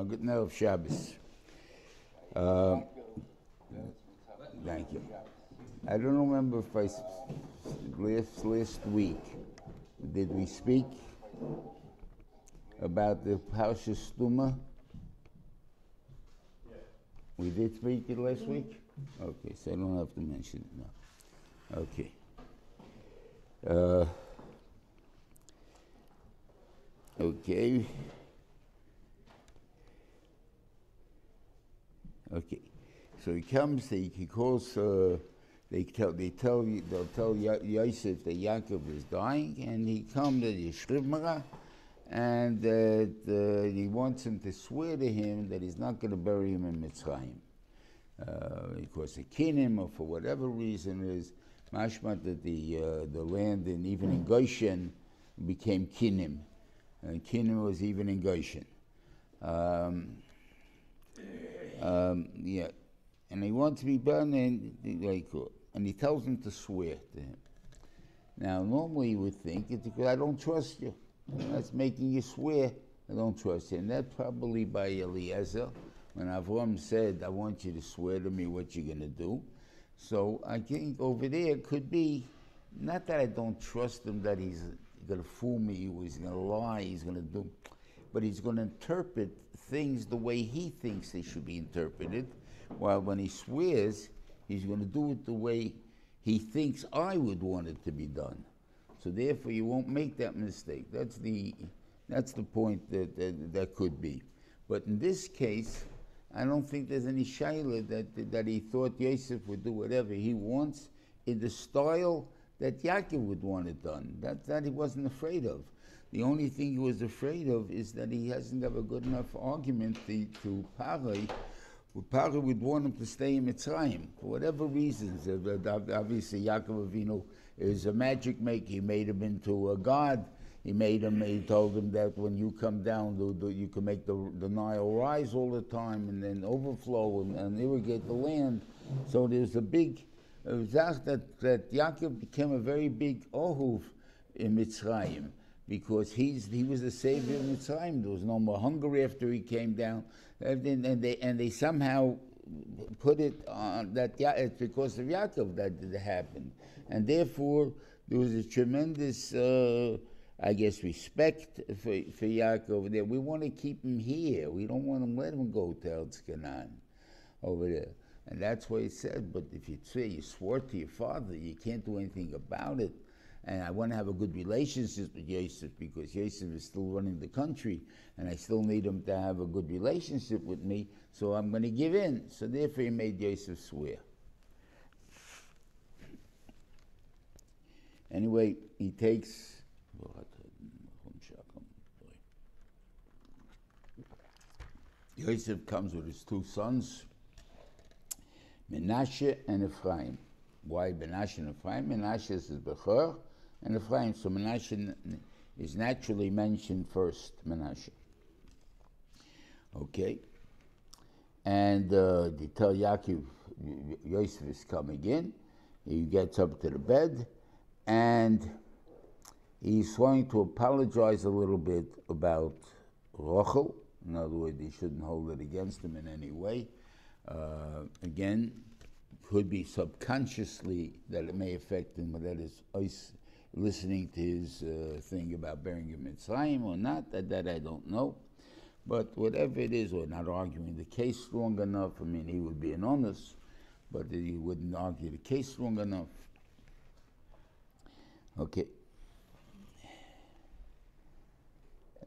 A good night of Shabbos. Uh, thank you. I don't remember if I last, last week, did we speak about the Parsha Stuma? We did speak it last week? Okay, so I don't have to mention it now. Okay. Uh, Okay. Okay. So he comes, he, he calls, uh, they tell, they tell, they'll tell Yo- Yosef that Yaakov is dying, and he comes to Yishribmara, and that uh, he wants him to swear to him that he's not going to bury him in Mitzrayim. Uh, because the kinim, or for whatever reason, is mashma that the, uh, the land, and even in Goshen, became kinim. And kinim was even in Goshen. Um, um, yeah, and he wants to be burned, in the uh, and he tells him to swear to him. Now, normally you would think it's because I don't trust you. That's making you swear. I don't trust you, and that's probably by Eliezer when Avram said, "I want you to swear to me what you're going to do." So I think over there could be not that I don't trust him that he's going to fool me, or he's going to lie, he's going to do, but he's going to interpret things the way he thinks they should be interpreted. While when he swears, he's going to do it the way he thinks I would want it to be done. So therefore, you won't make that mistake. That's the that's the point that that, that could be. But in this case, I don't think there's any shaila that that he thought Yosef would do whatever he wants in the style that Yaakov would want it done. That that he wasn't afraid of. The only thing he was afraid of is that he hasn't got a good enough argument to, to. Well, would want him to stay in Mitzrayim for whatever reasons. Uh, Obviously, Yaakov Avinu is a magic maker. He made him into a god. He made him. He told him that when you come down, you can make the, the Nile rise all the time and then overflow and, and irrigate the land. So there's a big uh, that that Yaakov became a very big ohuv in Mitzrayim because he's he was the savior of Mitzrayim. There was no more hunger after he came down, and, and they and they somehow put it on that Ya- it's because of Yaakov that it happened, and therefore there was a tremendous. Uh, I guess respect for, for Yaakov there. We want to keep him here. We don't want to let him go to Eretz Canaan over there. And that's why he said, but if you say you swore to your father, you can't do anything about it. And I want to have a good relationship with Yosef because Yosef is still running the country and I still need him to have a good relationship with me, so I'm going to give in. So therefore he made Yosef swear. Anyway, he takes. Yosef comes with his two sons, Menashe and Ephraim. Why Menashe and Ephraim? Menashe is his Bechor, and the Ephraim. So Menashe is naturally mentioned first, Menashe. Okay. And uh, they tell Yaakov, Yosef is coming in. He gets up to the bed, and he's going to apologize a little bit about Rochel. In other words, he shouldn't hold it against him in any way. Uh, again, could be subconsciously that it may affect him, but that is us listening to his uh, thing about burying him in Mitzrayim or not, that, that I don't know. But whatever it is, we're not arguing the case strong enough. I mean, he would be an honest, but he wouldn't argue the case strong enough. Okay.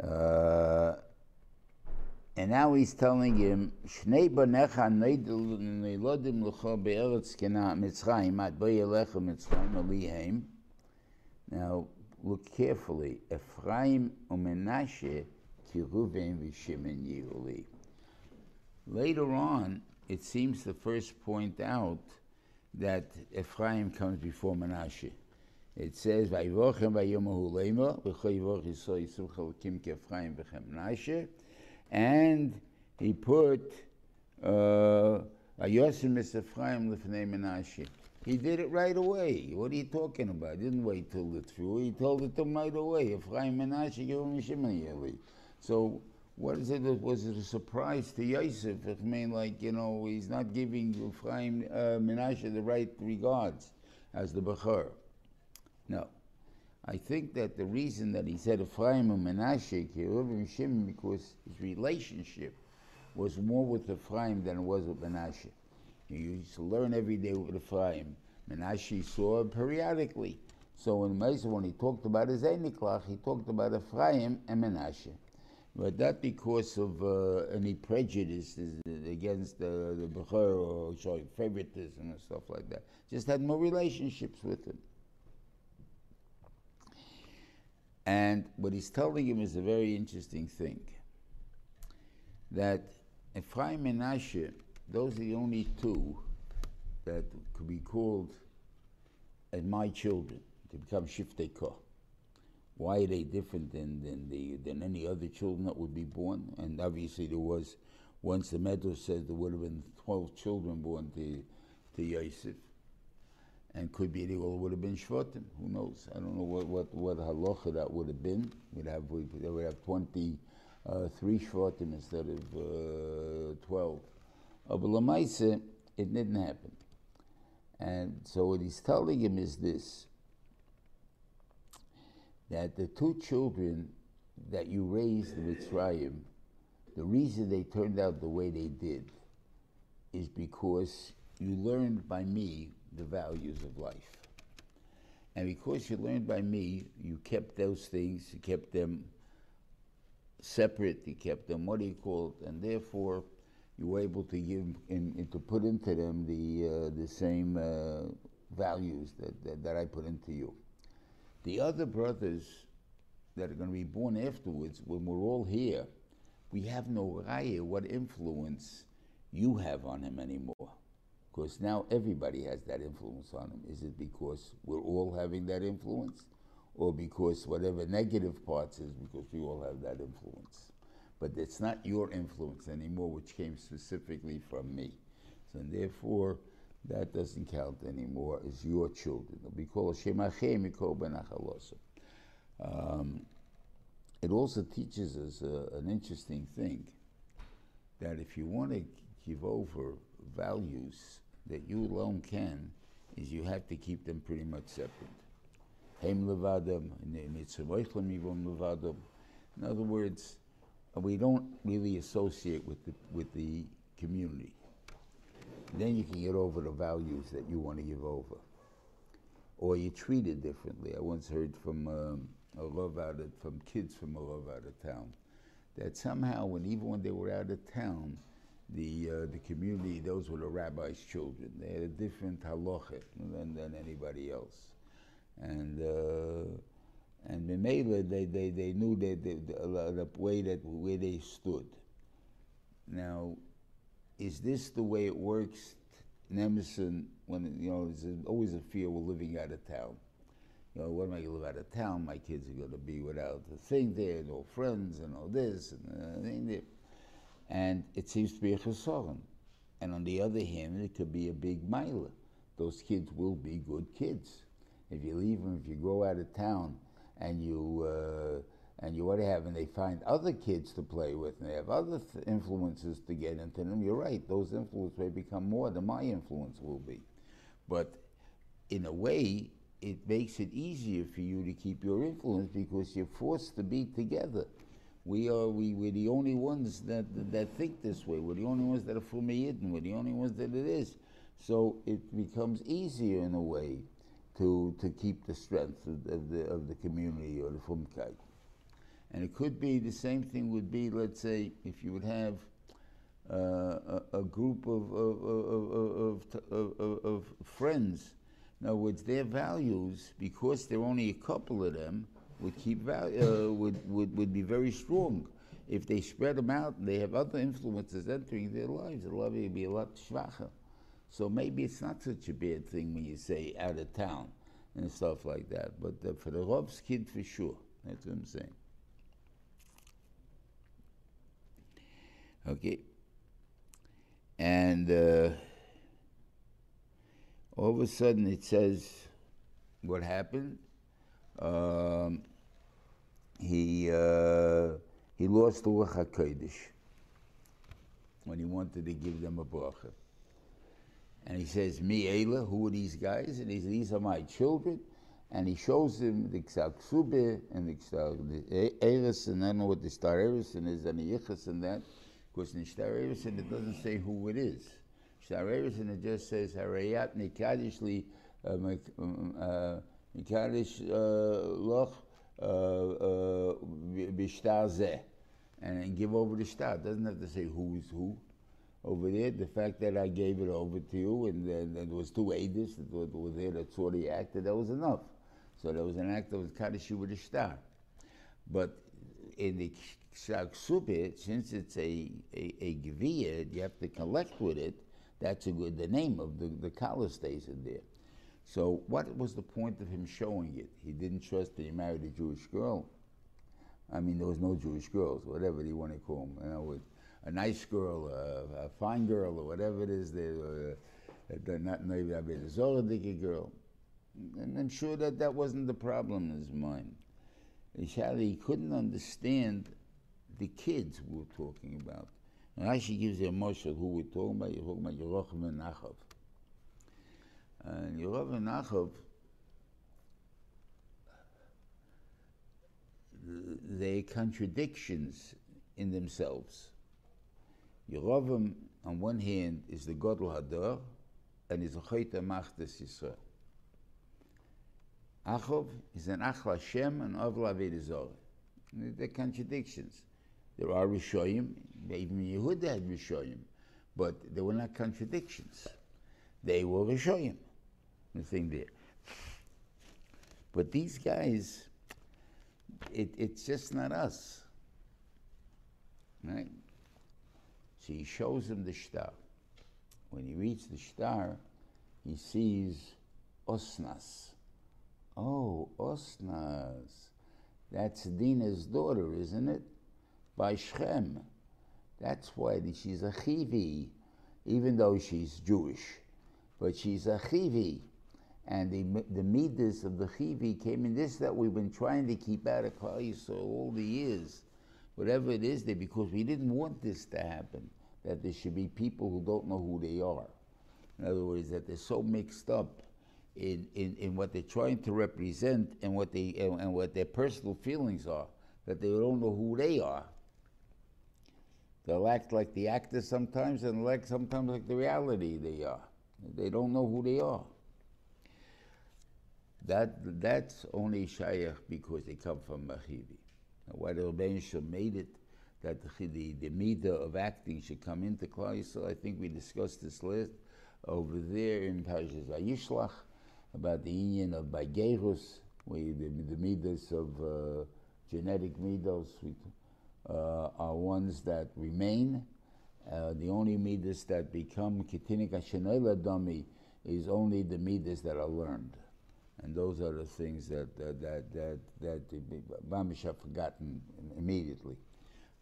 Uh, and now he's telling him, Shnei banecha neilodim be'eretz kena Mitzrayim, Mitzrayim. Now, look carefully. Ephraim and Menashe ki Ruven Yehuli. Later on, it seems to first point out that Ephraim comes before Menashe. It says, "Vayivochem vayomahu lema v'cho yivoch Yisrael Yisrael chalakim ke'Ephraim v'chem Menashe," and he put uh, Vayosim es Ephraim lefnei Menashe. He did it right away. What are you talking about? He didn't wait till the through. He told it to him right away. Ephraim Menashe Yerim Shimon Yeli. So what is it? Was it a surprise to Yosef? I mean, like, you know, he's not giving Ephraim uh, Menashe the right regards as the Bechor. No. I think that the reason that he said Ephraim and Menashe, Kirub Shimon, because his relationship was more with Ephraim than it was with Menashe. He used to learn every day with Ephraim. Menashe saw periodically. So in Mesa, when he talked about his Eniklach, he talked about Ephraim and Menashe. But not because of uh, any prejudice against the, the Bechor or showing favoritism and stuff like that. Just had more relationships with him. And what he's telling him is a very interesting thing. That Ephraim Menashe, those are the only two that could be called and my children to become Shiftei Ka. Why are they different than, than, the, than any other children that would be born? And obviously there was, once the Medrash says there would have been 12 children born to, to Yosef. And could be they all would have been Shvatim. Who knows? I don't know what, what, what halacha that would have been. We'd have, we, they would have 23 uh, Shvatim instead of uh, 12 but lamaisa, it didn't happen. And so what he's telling him is this: that the two children that you raised in Mitzrayim, the reason they turned out the way they did, is because you learned by me the values of life. And because you learned by me, you kept those things, you kept them separate, you kept them, what do you call it, and therefore you were able to give in, to put into them the, uh, the same uh, values that, that, that I put into you. The other brothers that are going to be born afterwards, when we're all here, we have no raya what influence you have on him anymore. Because now everybody has that influence on him. Is it because we're all having that influence? Or because whatever negative parts is because we all have that influence? But it's not your influence anymore, which came specifically from me. So and therefore, that doesn't count anymore as your children. It'll be called um, It also teaches us uh, an interesting thing that if you want to give over values that you alone can, is you have to keep them pretty much separate. In other words, we don't really associate with the, with the community. Then you can get over the values that you want to give over. Or you treat it differently. I once heard from um, a love out of, from kids from a love out of town that somehow, when even when they were out of town, the uh, the community, those were the rabbi's children. They had a different halacha than, than anybody else, and uh, and Memela, they, they, they knew that the, the, the way that where they stood. Now, is this the way it works in Emerson? When you know, there's always a fear we're living out of town. You know, what am I going to live out of town? My kids are going to be without a thing there, no friends, and all this and uh, thing there and it seems to be a chesaron. And on the other hand, it could be a big mila. Those kids will be good kids. If you leave them, if you go out of town, and you uh, and you what have, and they find other kids to play with, and they have other th- influences to get into them. You're right; those influences may become more than my influence will be. But in a way, it makes it easier for you to keep your influence because you're forced to be together. We are we, we're the only ones that, that think this way. We're the only ones that are from Yidden. We're the only ones that it is. So it becomes easier in a way to, to keep the strength of, of the, of the community or the Frumkeit. And it could be the same thing would be, let's say, if you would have uh, a, a, group of, of, of, of, friends. In other words, their values, because there are only a couple of them, would keep value, uh, would, would, would be very strong. If they spread them out and they have other influences entering their lives, would be a lot schwacher. So maybe it's not such a bad thing when you say out of town and stuff like that. But for the Rov's kid, for sure. That's what I'm saying. Okay. And uh, all of a sudden it says what happened. Um, he uh, he lost the Ruach HaKodesh when he wanted to give them a bracha. And he says, Mi Eila, who are these guys? And he says, these are my children. And he shows them the Ksak Sube and the Eris, and I don't know what the Star Erison is, and the Yichas and that. Because in Star Erison it doesn't say who it is. Star Erison it just says, Harayat Nikadishli uh, um, uh, Nikadish uh, Loch Bishtar Zeh. And give over the star. It doesn't have to say who is who over there. The fact that I gave it over to you and then there was two Adis that were, were there that saw the act, that was enough. So there was an act of Kaddish with a star. But in the Ksubit, since it's a, a, a you have to collect with it, that's a good, the name of the, the collar stays in there. So what was the point of him showing it? He didn't trust that he married a Jewish girl. I mean, there was no Jewish girls, whatever you want to call them. You know, a nice girl, a, a fine girl, or whatever it is. They're, uh, not maybe a Zoradiki girl. And I'm sure that that wasn't the problem in his mind. He couldn't understand the kids we were talking about. And Rashi gives you a moshel who we're talking about. You're talking about Yerochem and Nachov. And Yerochem and Nachov, they contradictions in themselves. Yerovim, on one hand, is the Godel Hador, and is a Chayta Machtes Yisrael. Achov is an Achla Hashem and Avla Avedizor. They're contradictions. There are Rishoyim, even Yehuda had Rishoyim, but they were not contradictions. They were Rishoyim. The thing there. But these guys, it, it's just not us. Right? So he shows him the star. When he reads the star, he sees Osnas. Oh, Osnas. That's Dina's daughter, isn't it? By Shem. That's why she's a Chivi, even though she's Jewish. But she's a Chivi. And the, the midas of the Chivi came in this that we've been trying to keep out of Klal Yisrael all the years. Whatever it is there, because we didn't want this to happen, that there should be people who don't know who they are. In other words, that they're so mixed up in, in, in what they're trying to represent and what, they, and, and what their personal feelings are, that they don't know who they are. They'll act like the actors sometimes and like sometimes like the reality they are. They don't know who they are. That, that's only Shaykh because they come from Machivi. Why the Rebbeinu made it that the, the, the meter of acting should come into Klal Yisrael. I think we discussed this list over there in Parshas Vayishlach about the union of Bagerus, where the, the of uh, genetic midas uh, are ones that remain. Uh, the only midas that become kitinik dami is only the midas that are learned. And those are the things that that that that, that have forgotten immediately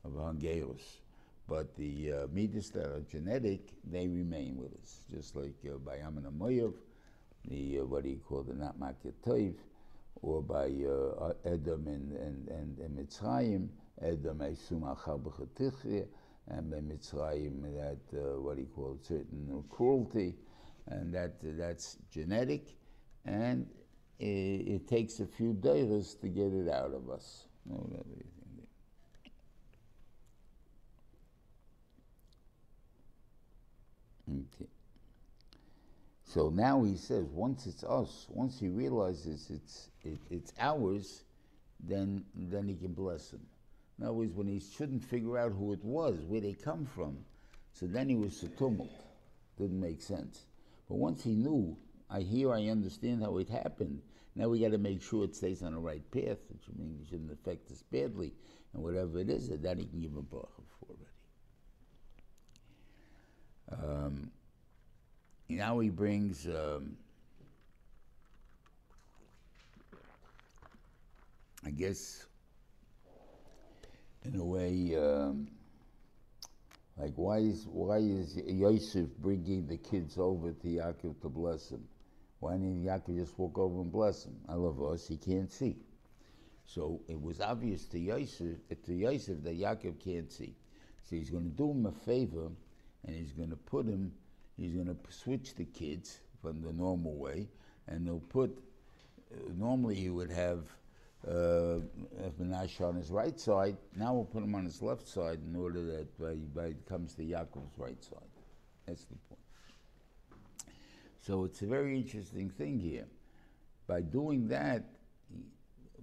of Hangerus. But the uh, midas that are genetic, they remain with us, just like uh, by Amin Amoyev, the uh, what do you call the not Toiv, or by uh, Edom and, and, and, and Mitzrayim, Edom Eisum B'chatichya, and by Mitzrayim that, uh, what do you call it, certain cruelty, and that that's genetic, and it, it takes a few days to get it out of us. Okay. So now he says, once it's us, once he realizes it's it, it's ours, then then he can bless him. In other words, when he shouldn't figure out who it was, where they come from, so then he was tumult. Didn't make sense. But once he knew, I hear, I understand how it happened. Now we got to make sure it stays on the right path, which means it shouldn't affect us badly, and whatever it is, that he can give a bracha for already. Um, now he brings um, I guess in a way um, like why is why is Yosef bringing the kids over to Yaakov to bless him? Why didn't Yaakov just walk over and bless him? I love us, he can't see. So it was obvious to Yosef, to Yosef that Yaakov can't see. So he's going to do him a favor, and he's going to put him, he's going to switch the kids from the normal way, and they'll put, uh, normally he would have uh, Menashe on his right side. Now we'll put him on his left side in order that it comes to Yaakov's right side. That's the point. So it's a very interesting thing here. By doing that,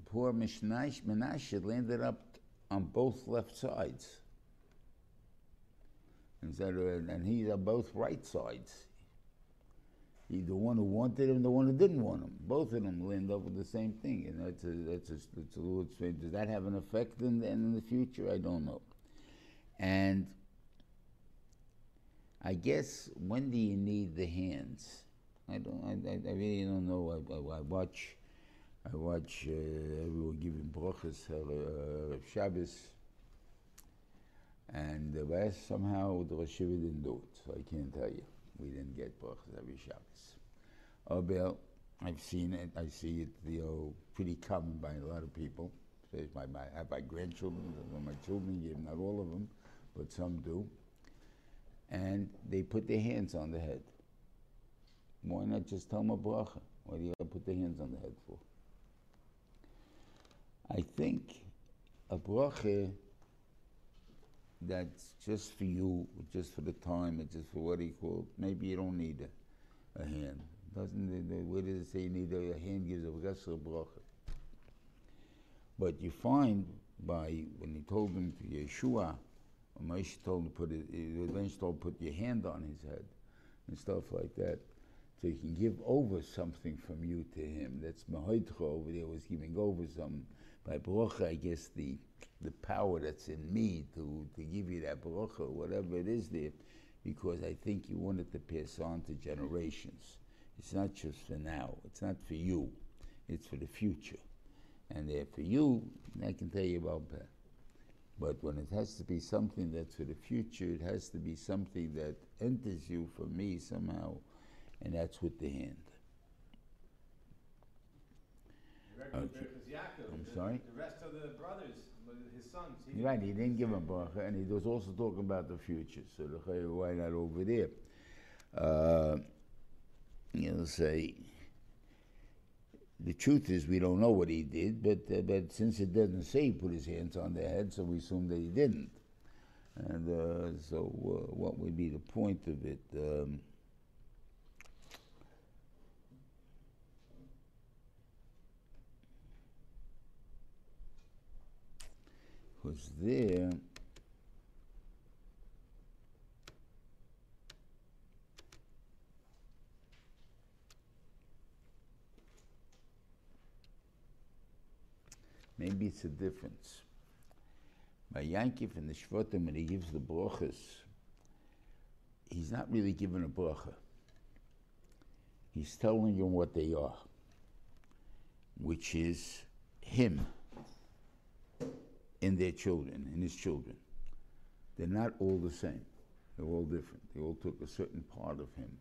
poor Menashe landed up on both left sides. Instead of, and uh, he's on both right sides. He, the one who wanted him, the one who didn't want him. Both of them land up with the same thing, and that's a, that's a, that's a little strange. Does that have an effect in the, in the future? I don't know. And I guess when do you need the hands? I don't. I, I, really don't know. I, I, I watch. I watch uh, everyone giving brachas uh, uh, Shabbos, and the West somehow the Rosh didn't do it, so I can't tell you. We didn't get brachas every Shabbos. Oh, Bill, I've seen it. I see it. You know, pretty common by a lot of people. Especially my, my, have my grandchildren, my children, yeah, not all of them, but some do. And they put their hands on the head. Why not just tell them a bracha? Why do you gotta put their hands on the head for? I think a bracha that's just for you, just for the time, it's just for what he called. Maybe you don't need a, a hand. Doesn't it, the- where does it say you need a, a hand gives a of bracha? But you find by when he told him to Yeshua, Moshe told him to put it, eventually told him to put your hand on his head and stuff like that. So he can give over something from you to him. That's Mahoitcha over there was giving over some. By Baruch, I guess the the power that's in me to, to give you that Baruch, whatever it is there, because I think you want it to pass on to generations. It's not just for now, it's not for you, it's for the future. And there for you, I can tell you about that. But when it has to be something that's for the future, it has to be something that enters you for me somehow, and that's with the hand. Okay. Yaakov, I'm the- sorry? The rest of the brothers, his sons. he- Right, he didn't give him bracha, and he was also talking about the future. So the why not over there? Uh, you know, say the truth is we don't know what he did, but uh, but since it doesn't say he put his hands on their head, so we assume that he didn't. And uh, so, uh, what would be the point of it? Um, was there. Maybe it's a difference. By Yankiv and the Shvatim, when he gives the brachas, he's not really giving a bracha. He's telling you what they are, which is him in their children, in his children. They're not all the same. They're all different. They all took a certain part of him,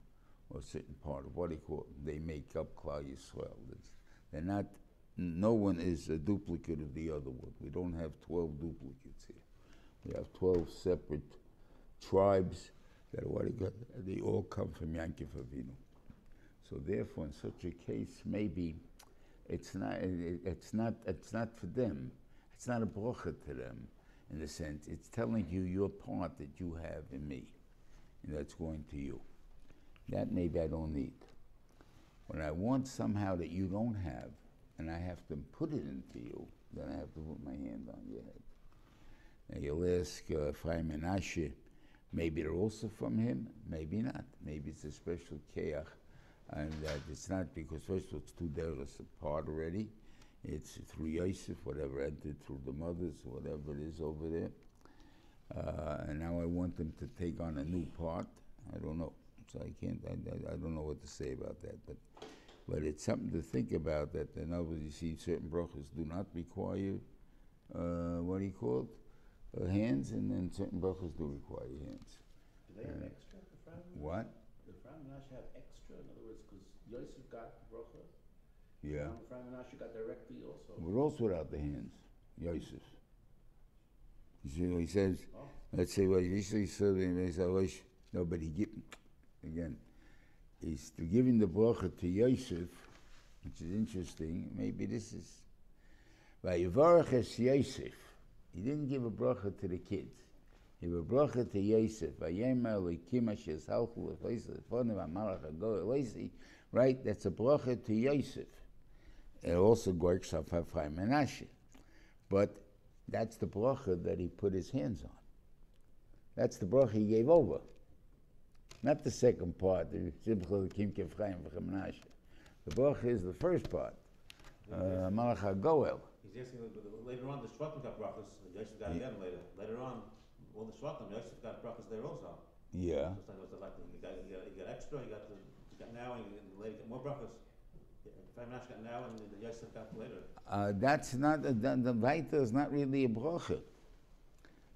or a certain part of what he called. They make up Klal Yisrael. They're not. No one is a duplicate of the other one. We don't have twelve duplicates here. We have twelve separate tribes that what he got. They all come from Yankif Avinu. So therefore, in such a case, maybe it's not. It, it's not. It's not for them. It's not a bracha to them, in the sense it's telling you your part that you have in me, and that's going to you. That maybe I don't need. When I want somehow that you don't have, and I have to put it into you, then I have to put my hand on your head. Now you'll ask uh, Ephraim Menashe, maybe they're also from him, maybe not. Maybe it's a special keach, and that it's not because first of all it's two derechs apart already. It's through Yosef, whatever entered through the mothers, whatever it is over there. Uh, and now I want them to take on a new part. I don't know, so I can't. I, I, I don't know what to say about that, but but it's something to think about. That in other words, you see, certain brachas do not require uh, what he called uh, hands, and then certain brachas do require hands. Do they have extra? The What? The Menashe have extra? In other words, because Yosef got the bracha, Yeah. Ephraim Menashe got directly also. But also without the hands, Yosef. You see what he says? Oh. Let's say what usually said in Wish nobody give again. He's to giving the bracha to Yosef, which is interesting. Maybe this is Vayivarach es Yosef. He didn't give a bracha to the kids. He gave a bracha to Yosef. Vayema Elokim asher salchu lechoiseh lefonim amalach hago eloisi. Right? That's a bracha to Yosef. It also works off Ephraim Menashe. But that's the bracha that he put his hands on. That's the bracha he gave over. Not the second part, the Simcha Kim Kefraim Menashe. The bracha is the first part. Uh, Malach HaGoel. He's asking, later on, the Shvatim got brachas, Yosef got them later. Later on, all the Shvatim, Yosef got brachas there also. Yeah. Just like it was like, he got, he got, he got extra, he got, the, he got now, and and later got more brachas. Uh, that's not, uh, the, the Vaita is not really a bracha.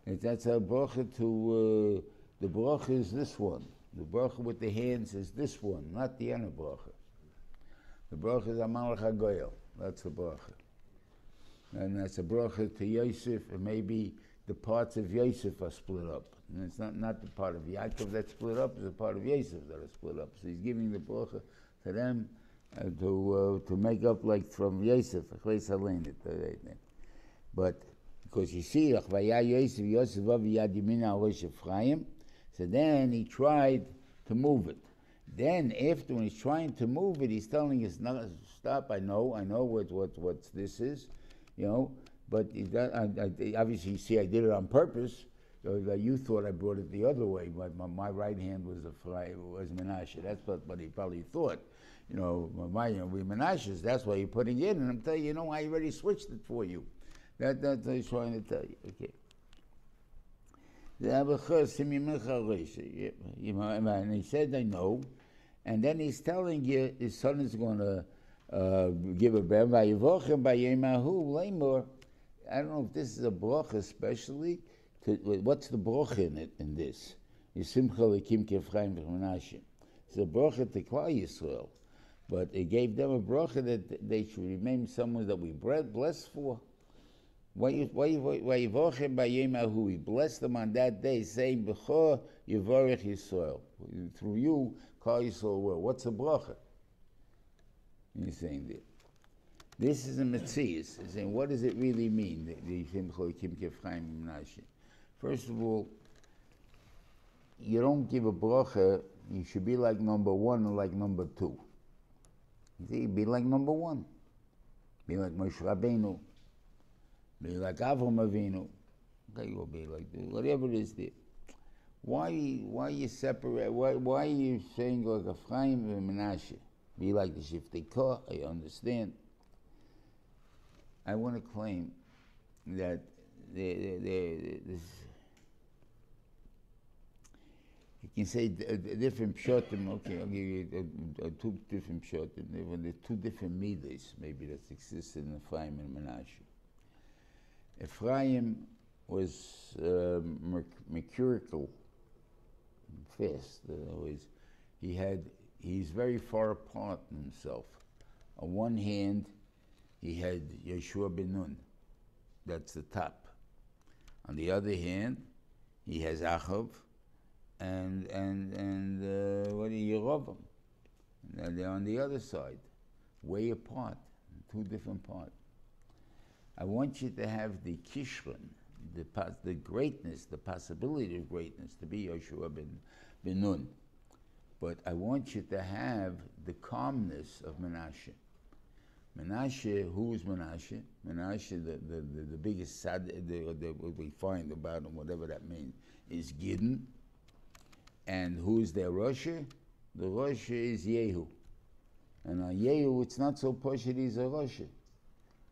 It, that's a bracha to, uh, the bracha is this one. The bracha with the hands is this one, not the other bracha. The bracha is Amalach HaGoyel. That's the bracha. And that's a bracha to Yosef, and maybe the parts of Yosef are split up. And it's not, not the part of Yaakov that's split up, it's the part of Yosef that is split up. So he's giving the bracha to them uh, to, uh, to make up like from Yosef. But because you see, "Vaya Yosef, Yosef yad yamina al Rosh Ephraim," so then he tried to move it. Then after when he's trying to move it, he's telling us, "No, stop! I know, I know what what what this is, you know." But do- I, I, obviously, you see, I did it on purpose. You, that you thought I brought it the other way, but my, my right hand was a fly, was Menashe. That's what, what he probably thought. You know, my Menashe's. That's why you're putting in. And I'm telling you, you know, I already switched it for you. That, that's what he's trying to tell you. Okay. And he said, I know. And then he's telling you his son is going to uh, give a ben. I don't know if this is a bracha especially. To, what's the bracha in it in this? It's a bracha to Klal Yisrael, but it gave them a bracha that they should remain someone that we bless for. We bless them on that day, saying b'chor yivorech Yisrael. Through you, Klal Yisrael will. What's a bracha? He's saying that. This is a Metzias. He's saying, what does it really mean? First of all, you don't give a bracha, you should be like number one or like number two. See, be like number one. Be like Moshe Rabbeinu. Be like Avram Avinu. Okay, you'll be like. Whatever it is there. Why, why you separate, why, why are you saying like Ephraim and Menashe? Be like the Shiftei Kah, I understand. I want to claim that the, the, this, you can say d- d- different pshatim. Okay, I'll give you uh, uh, two different pshatim. There were two different midas, maybe that existed in Ephraim and Menashe. Ephraim was uh, merc- mercurical, fast. Uh, always, he had. He's very far apart himself. On one hand, he had Yeshua ben Nun. That's the top. On the other hand, he has Achav and and and uh, what you Yerovam. They're on the other side, way apart, two different parts. I want you to have the kishron, the the greatness, the possibility of greatness to be Yeshua ben, ben Nun. But I want you to have the calmness of Menashe. Menashe, who is Menashe? Menashe, the, the, the, the biggest sad, the, the, we find about him, whatever that means, is Gideon. And who is their Russia? The Russia is Yehu. And on Yehu, it's not so posh that he's a Russia.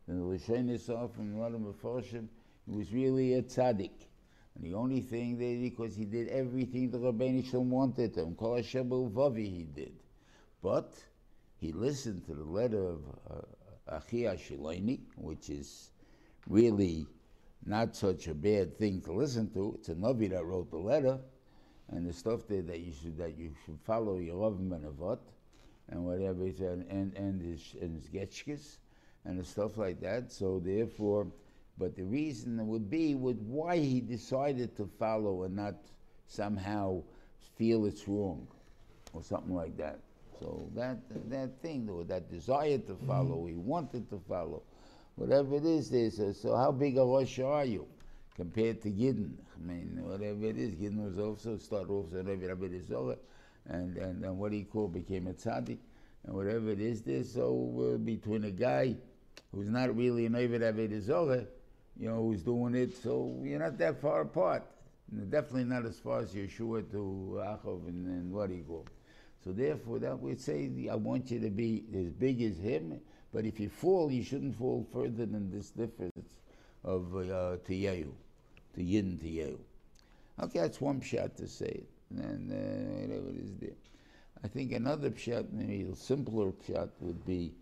The Lashon Yisrael from Radha Mefarshim, he was really a tzaddik. And the only thing that because he did everything the Rabbeinu Shalom wanted him, Kol Hashem Vavi he did. But he listened to the letter of uh, Achiya HaShiloni, which is really not such a bad thing to listen to. It's a Navi that wrote the letter, and the stuff there that you should that you should follow Yeravim and Avot. and whatever, it's- and, and, and his, and his getchkes and the stuff like that. So therefore, but the reason would be with why he decided to follow and not somehow feel it's wrong or something like that. So that that thing, or that desire to follow, he wanted to follow, whatever it is. They say, so how big a Rosh are you compared to Gideon? I mean, whatever it is, Gideon was also started off as Rabbi Rabbi Zohar, and and and what he called became a tzaddik, and whatever it is, there. So uh, between a guy who's not really an Rabbi Rabbi Zohar, you know, who's doing it, so you're not that far apart. Definitely not as far as Yeshua to Achov and, and what he called. So therefore, that would say, I want you to be as big as him, but if you fall, you shouldn't fall further than this difference of uh, to to Yin to you. Okay, that's one shot to say it, and uh, whatever it is there. I think another shot, maybe a simpler shot, would be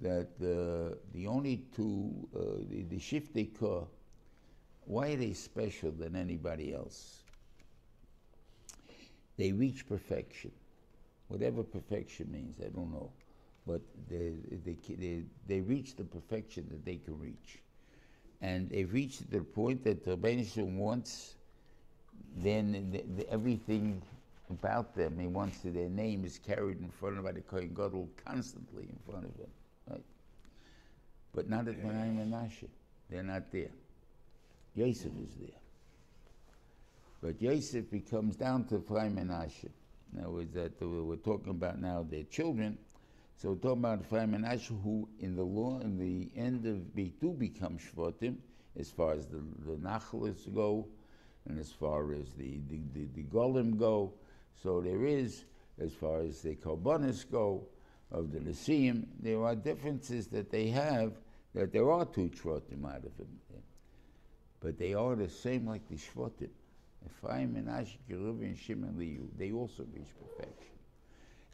that uh, the only two, uh, the, the Shiftei Kah, why are they special than anybody else? They reach perfection whatever perfection means, I don't know. But they, they, they, they reach the perfection that they can reach. And they've reached the point that the Rebbeinu wants then the, the, everything about them, he wants that their name is carried in front of by the Kohen Gadol constantly in front of them, right? But not at Menachem Menashe. They're not there. Yosef is there. But Yosef becomes down to Ephraim Menashe. In other words, that we're talking about now their children. So and Asher, who in the law, in the end of Bitu become Shvatim, as far as the, the Nachlas go, and as far as the, the, the, the Golim go. So there is, as far as the Korbanis go, of the Nasiim, there are differences that they have, that there are two Shvatim out of them. But they are the same like the Shvatim. Ephraim, Menashe, Reuben, Shimon, Levi, they also reach perfection.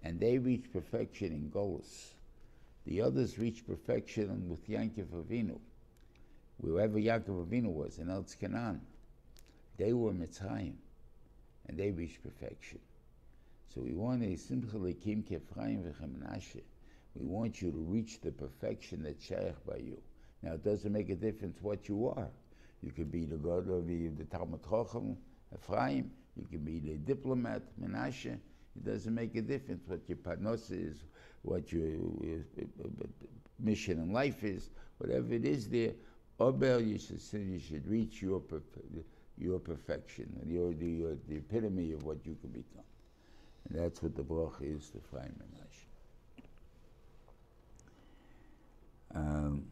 And they reach perfection in Golos. The others reach perfection with Yankov Avinu. Wherever Yaakov Avinu was, in El they were Mitzrayim, and they reached perfection. So we want a simply Kim Kefraim Menashe. We want you to reach the perfection that's shaykh by you. Now, it doesn't make a difference what you are. You could be the God of the, Talmud Chacham, Ephraim, you can be the diplomat, Menashe. It doesn't make a difference what your parnos is, what your, your, mission in life is, whatever it is there. Obel, you should you should reach your your perfection, your the, your, the epitome of what you can become, and that's what the bracha is to Ephraim Menashe. Um,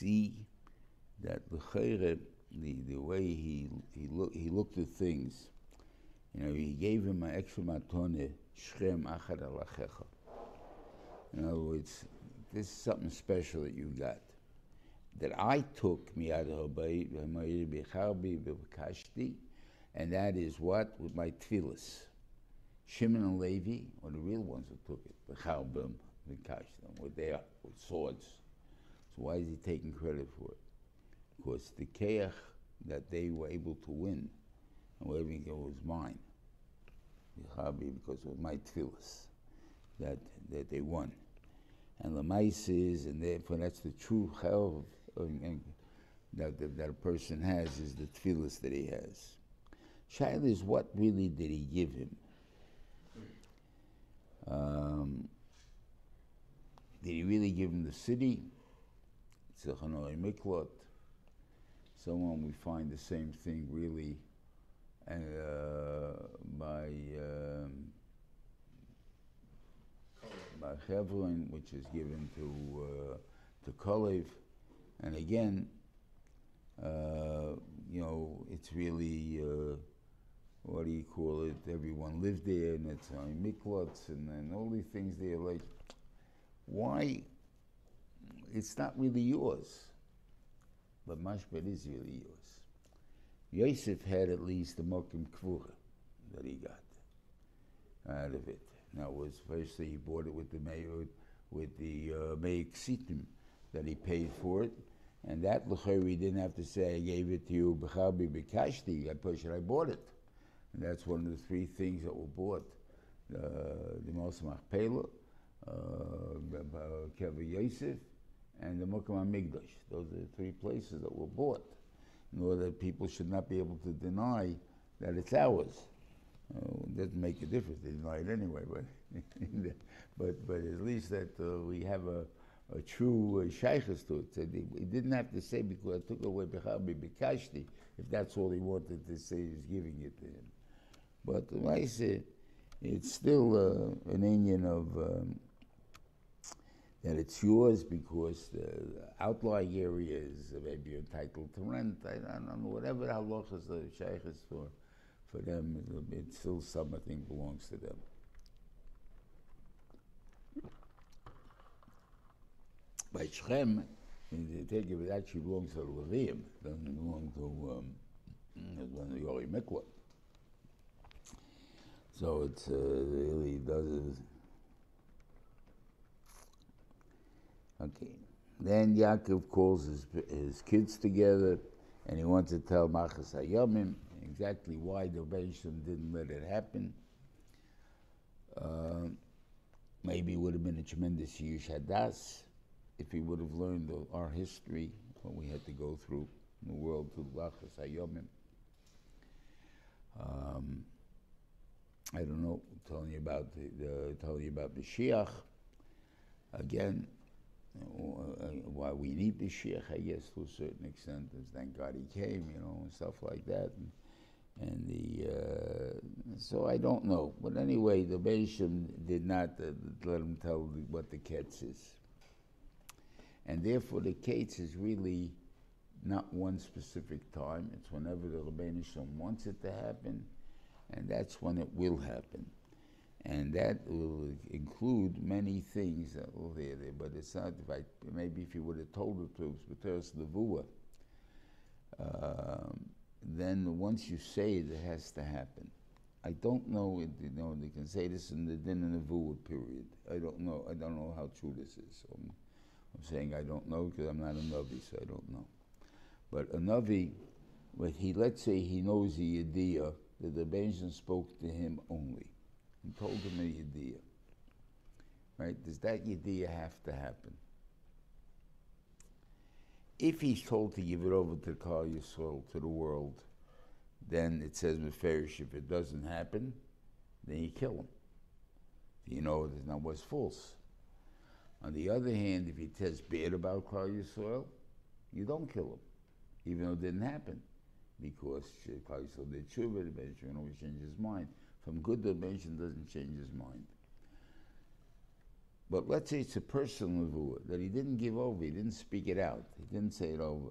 see that the the, the way he, he, look, he looked at things, you know, he gave him an extra matone, Shrem Achad Alachecha. In other words, this is something special that you got. That I took miyad b'kashti, and that is what? With my tefillas. Shimon and Levi were the real ones who took it. The Charbim, the Kashtim, with their with swords. Why is he taking credit for it? Because the keach that they were able to win, and whatever it was mine. Because of my tefillas. that, that they won. And Lamais is, and therefore that's the true hell that, that, that a person has, is the tefillahs that he has. Shaila is what really did he give him? Um, did he really give him the city? It's a Hanoi Miklot. Someone we find the same thing really uh, by um, by Chevron, which is given to uh, to Kalev, and again, uh, you know, it's really uh, what do you call it? Everyone lived there, and it's on miklots and, and all these things there. Like, why? It's not really yours, but mashbet is really yours. Yosef had at least the mokim kvura that he got out of it. Now, was firstly he bought it with the mayor, with the uh, Sitim that he paid for it, and that he didn't have to say I gave it to you b'chabi b'kashti. I pushed it. I bought it, and that's one of the three things that were bought: uh, the Mos Machpelah, uh, Kever Yosef, and the Mukam Migdash. Those are the three places that were bought, in order that people should not be able to deny that it's ours. Uh, it doesn't make a difference. They deny it anyway, but but but at least that uh, we have a, a true uh, shaykhs to it. He, didn't have to say because I took away bechabi bikashti if that's all he wanted to say is giving it to him. But like I said, it's still uh, an Indian of um, that it's yours because the outlying areas maybe you're entitled to rent. I, don't know whatever the halachas the shaykhs for for them, it still something belongs to them. By Shem, they take it, actually belongs to the Levium, doesn't belong to um, the Yori Mikwa. So it uh, really does. Okay. Then Yaakov calls his, his kids together and he wants to tell Machas Hayomim exactly why the Rebbeinu didn't let it happen. Uh, maybe it would have been a tremendous Yush Hadas if he would have learned the, our history, what we had to go through in the world to Lachas Hayomim. Um, I don't know, telling you about the, the telling you about the Shiach. Again, why we need the Shiach, I guess, to a certain extent, is thank God he came, you know, and stuff like that. And, and the uh, so I don't know. But anyway, the Beishim did not uh, let him tell what the Ketz is, and therefore the Ketz is really not one specific time. It's whenever the Rebbeinu wants it to happen, and that's when it will happen. And that will include many things that be there, but it's not. If I, maybe if you would have told it to us, but there's the Vua. Um, then once you say it, it has to happen. I don't know, it, you know, they can say this in the Din and the period. I don't know, I don't know how true this is. So I'm, I'm saying I don't know because I'm not a Navi, so I don't know. But a Navi, but he, let's say he knows the idea that the Benjamin spoke to him only and told him a idea. Right? Does that idea have to happen? if he's told to give it over to Klal Yisrael, to the world, then it says Meferish, if it doesn't happen, then you kill him. You know that not what's false. On the other hand, if he tells bad about Klal Yisrael, you don't kill him, even though it didn't happen. Because Klal Yisrael did tshuva, the Benjamin always change his mind. From good Benjamin doesn't change his mind. But let's say it's a personal nevuah that he didn't give over, he didn't speak it out, he didn't say it over.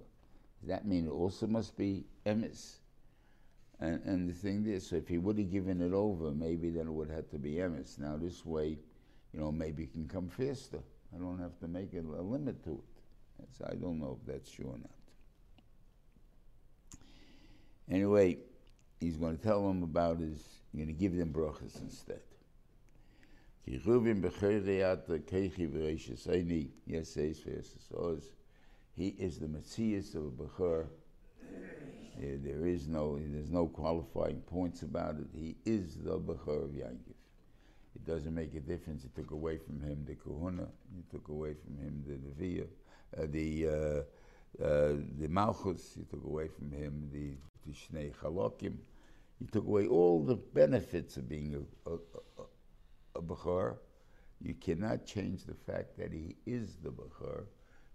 Does that mean it also must be emes? And, and the thing is, so if he would have given it over, maybe then it would have to be emes. Now this way, you know, maybe it can come faster. I don't have to make it a limit to it. So I don't know if that's true or not. Anyway, he's going to tell them about his, he's going to give them brachas instead. He is the Messias of Bechor. There is no, there's no qualifying points about it. He is the Bechor of Yankov. It doesn't make a difference. It took away from him the Kohuna. It took away from him the neviah, uh, the uh, uh, the malchus. He took away from him the the shnei chalokim. He took away all the benefits of being a, a, a, a bachar. You cannot change the fact that he is the bachar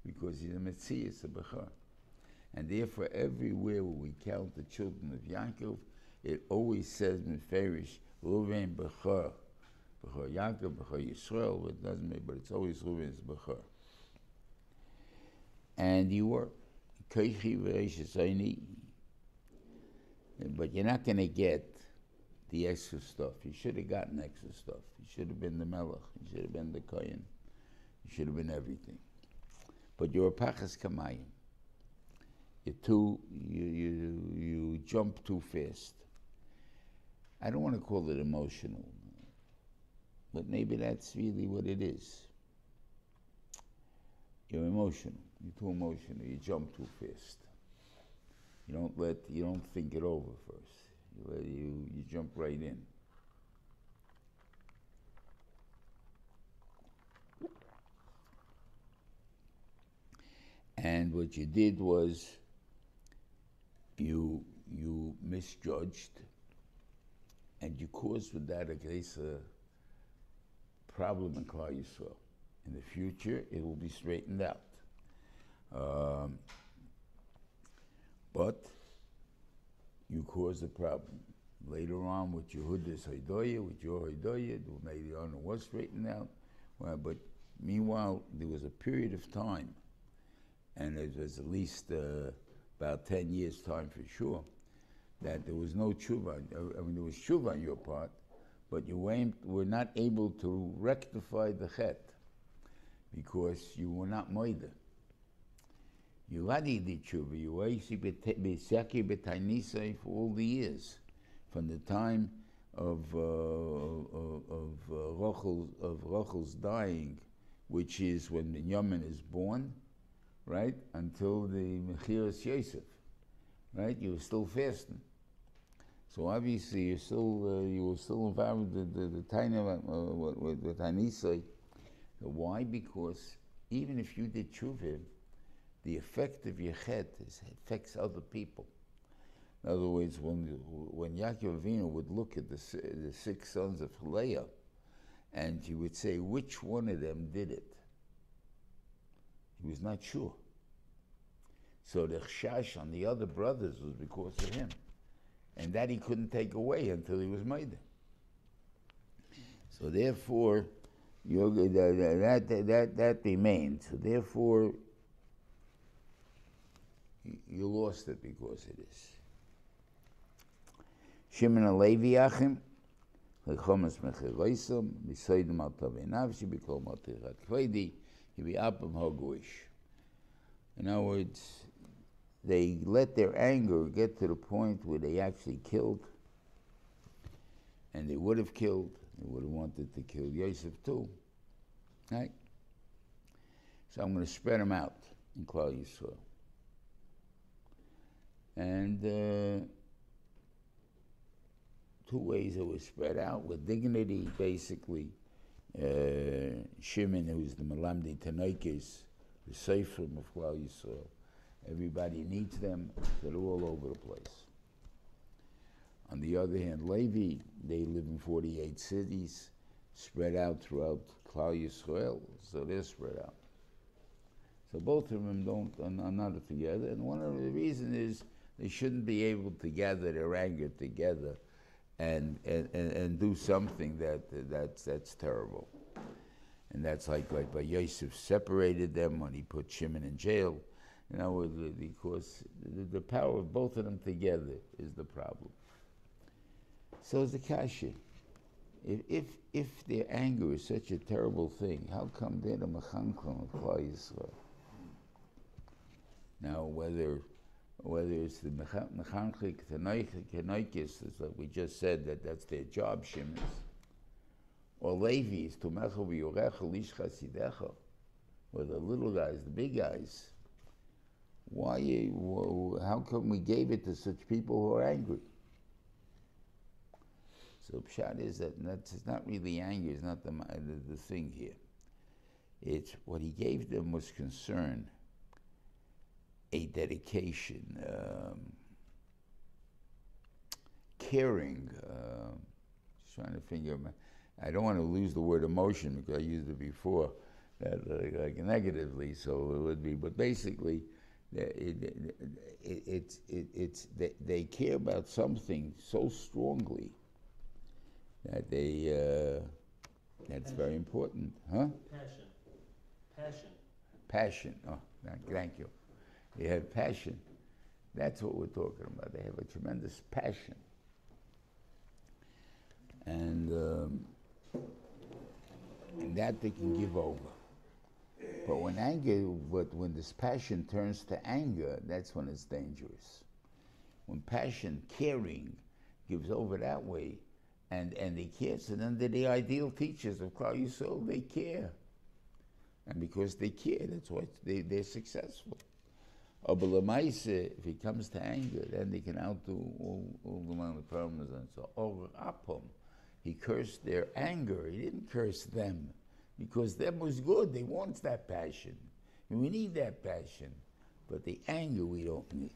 because he's a Metzias, a bachar. And therefore, everywhere where we count the children of Yaakov, it always says Meferish, Ruven Bechor. Bechor Yaakov, Bechor Yisrael, it doesn't mean, but it's always Ruven's Bechor. And you were but you're not going to get the extra stuff. You should have gotten extra stuff. You should have been the Melech. You should have been the Kohen. You should have been everything. But you're a Pachas Kamayim you too you, you you jump too fast. I don't want to call it emotional, but maybe that's really what it is. You're emotional. You're too emotional. You jump too fast. You don't let you don't think it over first. You let you you jump right in. And what you did was you you misjudged and you caused with that a great problem in Klal Yisrael. In the future, it will be straightened out. Um, but you caused a problem. Later on, with Yehuda's Haidoya, with your Haidoya, later on it was straightened out. Well, but meanwhile, there was a period of time, and it was at least uh, about 10 years' time for sure, that there was no tshuva. I mean, there was tshuva on your part, but you were not able to rectify the chet because you were not moida. You had the tshuva. You were besaki betainisai for all the years, from the time of uh, of, of uh, of Rachel's dying, which is when the Yaman is born, right, until the Mechiras Yosef, right? You were still fasting. So obviously you're still uh, you were still involved with the the, the tiny uh, with, with Anisai. Why? Because even if you did tshuva, the effect of your is, affects other people. In other words, when when Yaakov Avinu would look at the the six sons of Leah, and he would say which one of them did it, he was not sure. So the chash on the other brothers was because of him. And that he couldn't take away until he was made. So therefore, that, that, that, that remained. So therefore, you lost it because of this. Shimon Alevi Achim, Lechomas Kvedi, Hoguish. In other words, they let their anger get to the point where they actually killed, and they would have killed, they would have wanted to kill Yosef too. Right? So I'm going to spread them out in Klal Yisrael. And uh, two ways it was spread out with dignity, basically. Uh, Shimon, who's the Malamdi Tanaikis, the Seifrim of Klal Yisrael. Everybody needs them, they're all over the place. On the other hand, Levi, they live in 48 cities, spread out throughout Klal Yisrael, so they're spread out. So both of them don't are not together, and one of the reasons is they shouldn't be able to gather their anger together and, and, and, do something that, that's, that's terrible. And that's like, like by Yosef separated them when he put Shimon in jail. You know, because the, power of both of them together is the problem. So is the kasha. If, if, if their anger is such a terrible thing, how come they're the mechanchim of Klal Yisrael? Now, whether whether it's the mechanchik, tanoikis, as like we just said, that that's their job, Shimons, or Levi's, tumecha v'yorecha lish chasidecha, or the little guys, the big guys, why, how come we gave it to such people who are angry? So pshat is that that's not really anger. it's not the, the the thing here. It's what he gave them was concern, a dedication, um, caring. Um, just trying to figure. my- I don't want to lose the word emotion because I used it before, that, uh, like negatively. So it would be, but basically, uh, it, it, it, it's it, it's they, they care about something so strongly that they uh, that's very important, huh? Passion. Passion. Passion. Oh, thank you. They have passion. That's what we're talking about. They have a tremendous passion. And, um, and that they can give over. But when anger, but when this passion turns to anger, that's when it's dangerous. When passion, caring, gives over that way, and, and they care, so then they're the ideal teachers of Klal Yisrael, they care. And because they care, that's why they, they're successful. If he comes to anger, then they can outdo all, all the problems. And so, Or Apom, he cursed their anger. He didn't curse them because them was good. They want that passion. And we need that passion. But the anger we don't need.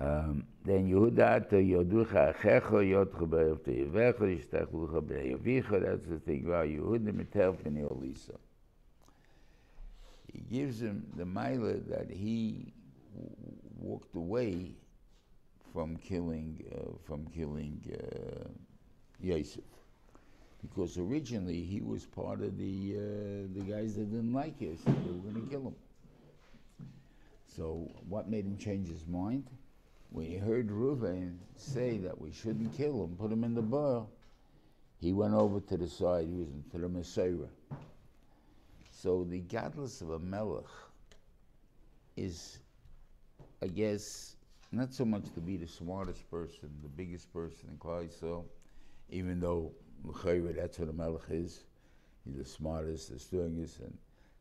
Um, then Yehuda to Yoducha Achecho Yotcha Be'ev Te'yevecha Yishtach Lucha Be'evicha That's the thing about Yehuda Metel P'nei Olisa. He gives him the mila that he walked away from killing uh, from killing uh, Yosef because originally he was part of the uh, the guys that didn't like Yosef. They were going to kill him. So what made him change his mind? When he heard Reuven say that we shouldn't kill him, put him in the bar, he went over to the side. He was to the Messiah. So the godless of a melech is, I guess, not so much to be the smartest person, the biggest person in Klal Yisrael, even though that's what a melech is. He's the smartest, the strongest, and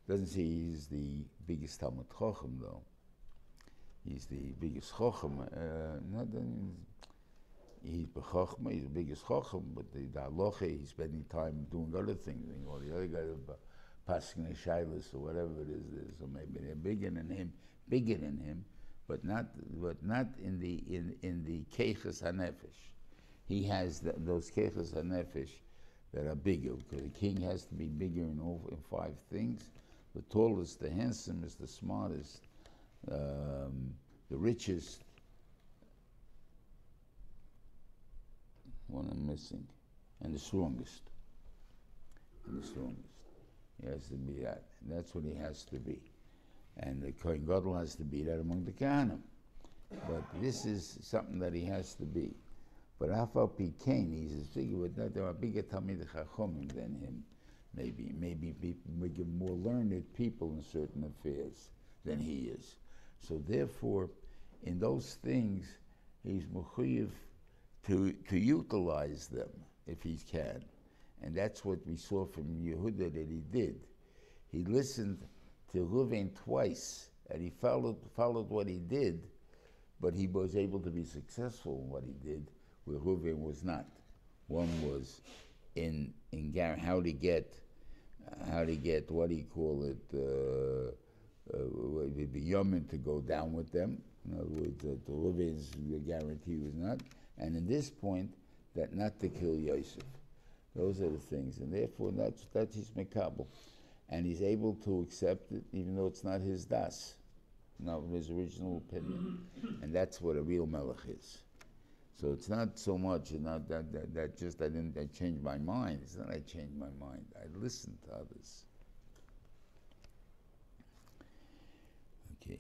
doesn't say he's the biggest Talmud Chacham though. He's the biggest Chacham. Uh, not he's bechachma, he's the biggest Chacham, but the, the halacha, he's spending time doing other things. You know, the other guys are passing the shilas or whatever it is, is, or maybe they're bigger than him, bigger than him, but not, but not in the in in the keches hanefesh. He has th- those keches hanefesh that are bigger because the king has to be bigger in all in five things. The tallest, the handsomest, the smartest, um, the richest. One I'm missing, and the strongest. And the strongest. He has to be that. That's what he has to be. And the Kohen Gadol has to be that among the Kohanim. But this is something that he has to be. But Afal Pikain, he's as big, but that there are bigger Talmid Chachomim than him. Maybe, maybe maybe more learned people in certain affairs than he is. So therefore, in those things, he's mechuyev to to utilize them if he can, and that's what we saw from Yehuda that he did. He listened to Ruvain twice, and he followed followed what he did, but he was able to be successful in what he did, where Ruvain was not. One was in in how to get uh, how to get what do you call it. Uh, uh, would be Yemen to go down with them. In other words, uh, the Levi's guarantee was not. And in this point, that not to kill Yosef. Those are the things. And therefore, that's, that's his Mekabel. And he's able to accept it, even though it's not his Das, not his original opinion. and that's what a real Melech is. So it's not so much, not that, that, that just I didn't I my mind. It's not I changed my mind. I listened to others. Okay.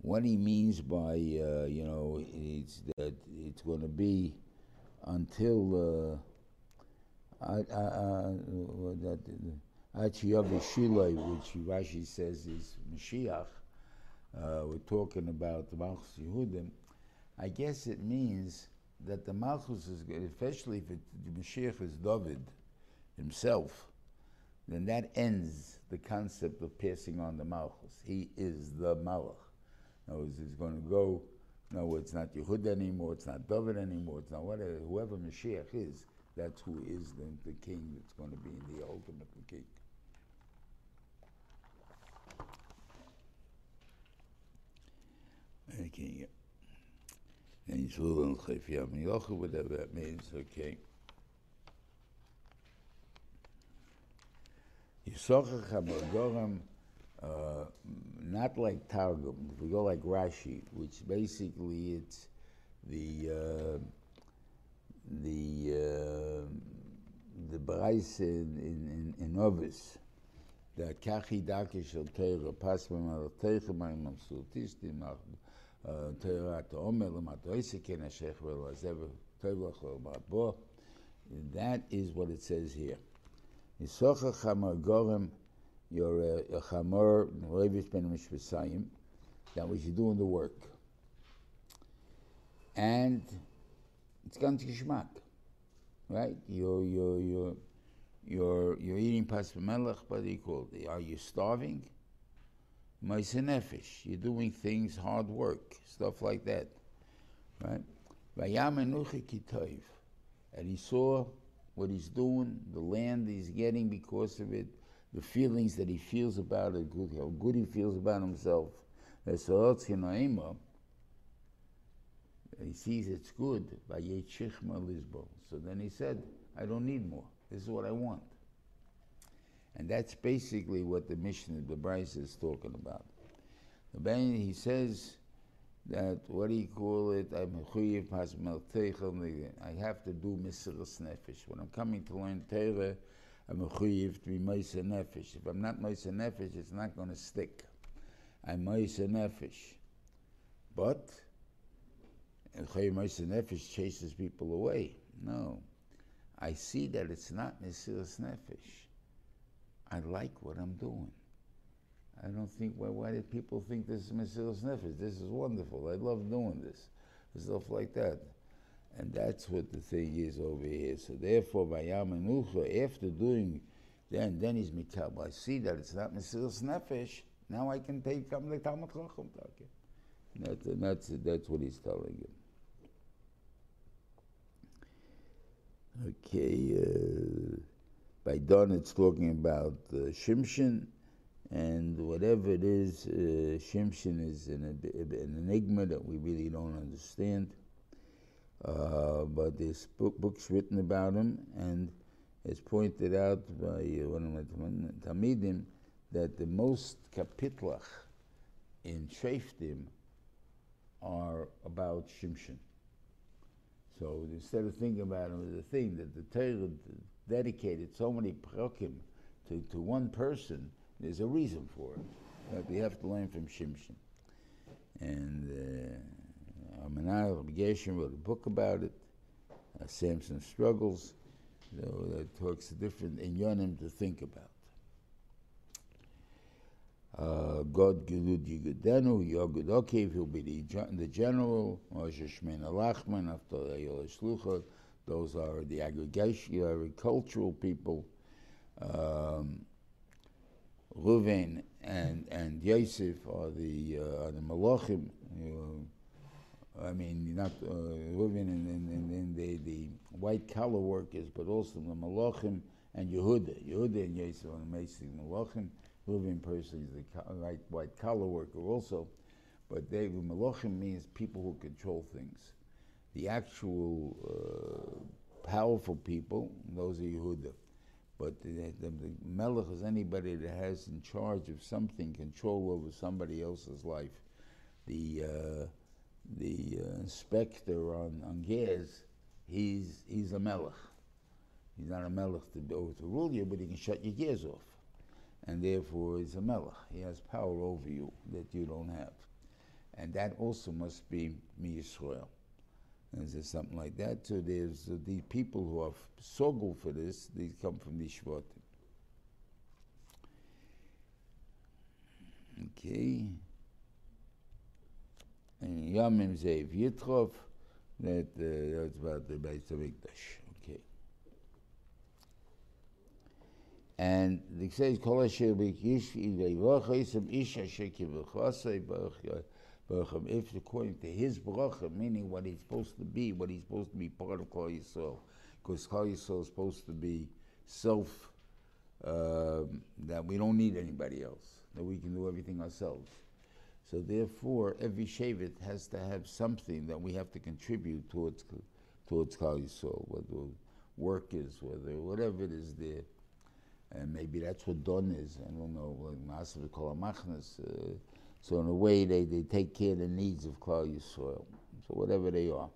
What he means by, uh, you know, it's that it's going to be until uh, uh, uh, that Achiyav which Rashi says is Mashiach. Uh, we're talking about the Malchus Yehudim. I guess it means that the Malchus is, good, especially if it, the Mashiach is David himself, then that ends the concept of passing on the Malchus. He is the Malach. In other words, he's going to go No, it's not Yehud anymore. It's not David anymore. It's not whatever. Whoever Mashiach is, that's who is the, the king that's going to be the ultimate king. Okay. And he's ruling Chayf Yamiyochu, whatever that means, okay. Yisachar Chamagoram, uh, not like Targum. If we go like Rashi, which basically it's the uh, the uh, the Brais in in, in, Ovis, that Kachi Dake Shel Teira Pasmem Al Mayim Absolutistim Teira Omer Vel Azev. That is what it says here. Gorem you're a, uh, a chamor, Levish ben Mishvasayim, that was you doing the work. And it's ganz geschmack, right? You're, you're, you're, you're, you're eating pas melech, do you? Are you starving? Nefesh, you're doing things, hard work, stuff like that, right? And he saw what he's doing, the land he's getting because of it, the feelings that he feels about it, good, how good he feels about himself. He sees it's good. So then he said, I don't need more. This is what I want. And that's basically what the mission of the Bryce is talking about. The Ben, he says that, what do you call it? I'm have to do Mesiras Nefesh. When I'm coming to learn Torah, I'm to be Moise Nefesh. If I'm not Moise Nefesh, it's not going to stick. I'm Moise Nefesh. But, Chayyim Moise Nefesh chases people away. No. I see that it's not Mesiras Nefesh. I like what I'm doing. I don't think, why, why did people think this is Mesiras Nefesh? This is wonderful. I love doing this. Stuff like that. And that's what the thing is over here. So therefore, Vayamanucha, after doing, then then he's mikab. I see that it's not Mesiras Nefesh. Now I can take come the Talmud Chacham. That's that's that's what he's telling him. Okay, uh, by Don it's talking about uh, Shimshon, and whatever it is, uh, Shimshon is an, an enigma that we really don't understand. Uh, but there's book, books written about him, and it's pointed out by uh, one of my Tamidim that the most kapitlach in Shoftim are about Shimshon. So instead of thinking about him as a thing, that the Torah dedicated so many prakim to, to one person, there's a reason for it. We have to learn from Shimshon. And uh, Amenai Rabbi Gershon wrote a book about it, uh, Struggles, so that talks different inyanim to think about. Uh, God Gilud Yigudenu, Yogud Okev, he'll be the, the general, Moshe Shmena Lachman, after Shluchot, those are the aggregation, agricultural people. Um, and, and Yosef are the, uh, are the Malachim, you know, I mean, not uh, and in, in, in, the, the white collar workers, but also the Malachim and Yehuda. Yehuda and Yisrael are amazing Malachim. Living person is the white, white collar worker also. But they, Malachim means people who control things. The actual uh, powerful people, those are Yehuda. But the, the, the Melech is anybody that has in charge of something, control over somebody else's life. The uh, the uh, inspector on, on gas, he's, he's a melech. He's not a melech to, to rule you, but he can shut your gears off. And therefore, he's a melech. He has power over you that you don't have. And that also must be mi Yisrael. Is there something like that? So there's uh, the people who are so good for this, they come from the Shvatim. Okay and Yomim Zev Yitrov, that uh, that's about the Beis Hamikdash. Okay. And it says, Kol Asher B'Kish Yisem Ish Asher Kivachasei Baruch Baruch if according to his bracha, meaning what he's supposed to be, what he's supposed to be part of Klal Yisrael, because Klal Yisrael is supposed to be self, um that we don't need anybody else, that we can do everything ourselves. So therefore, every Shevet has to have something that we have to contribute towards towards Yisrael, whether work is, whether whatever it is there. And maybe that's what Don is. I don't know. Like Masav. Uh, so in a way, they, they take care of the needs of Klal. So whatever they are.